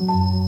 Música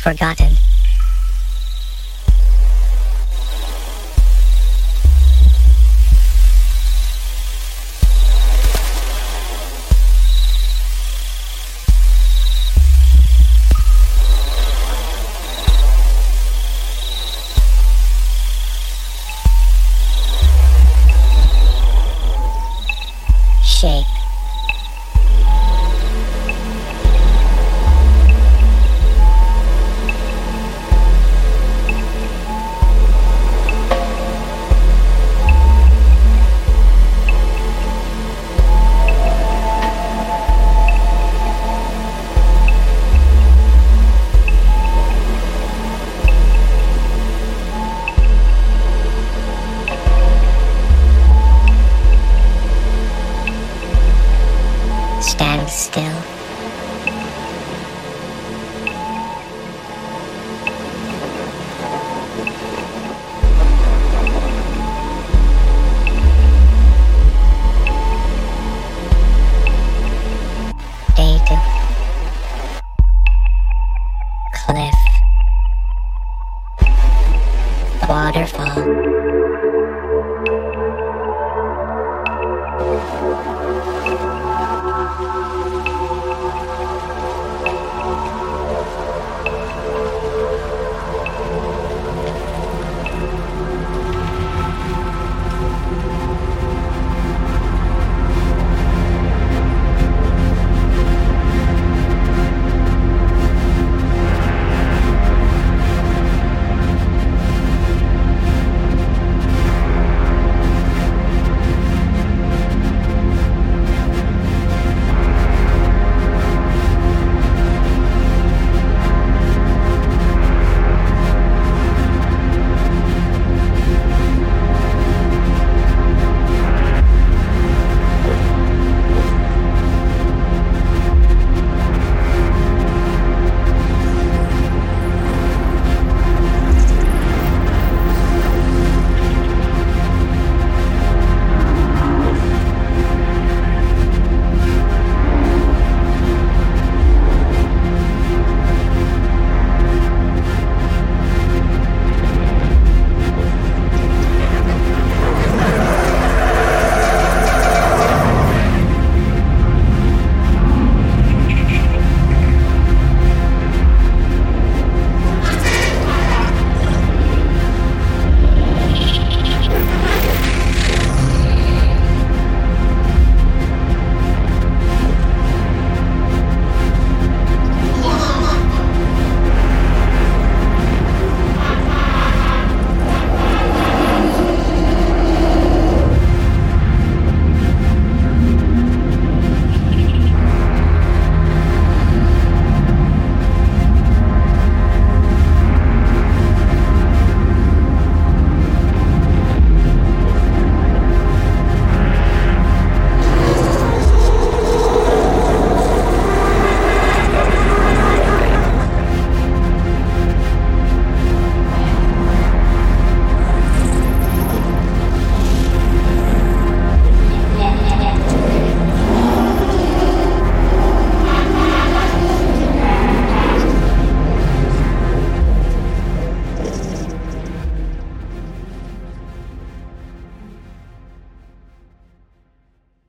forgot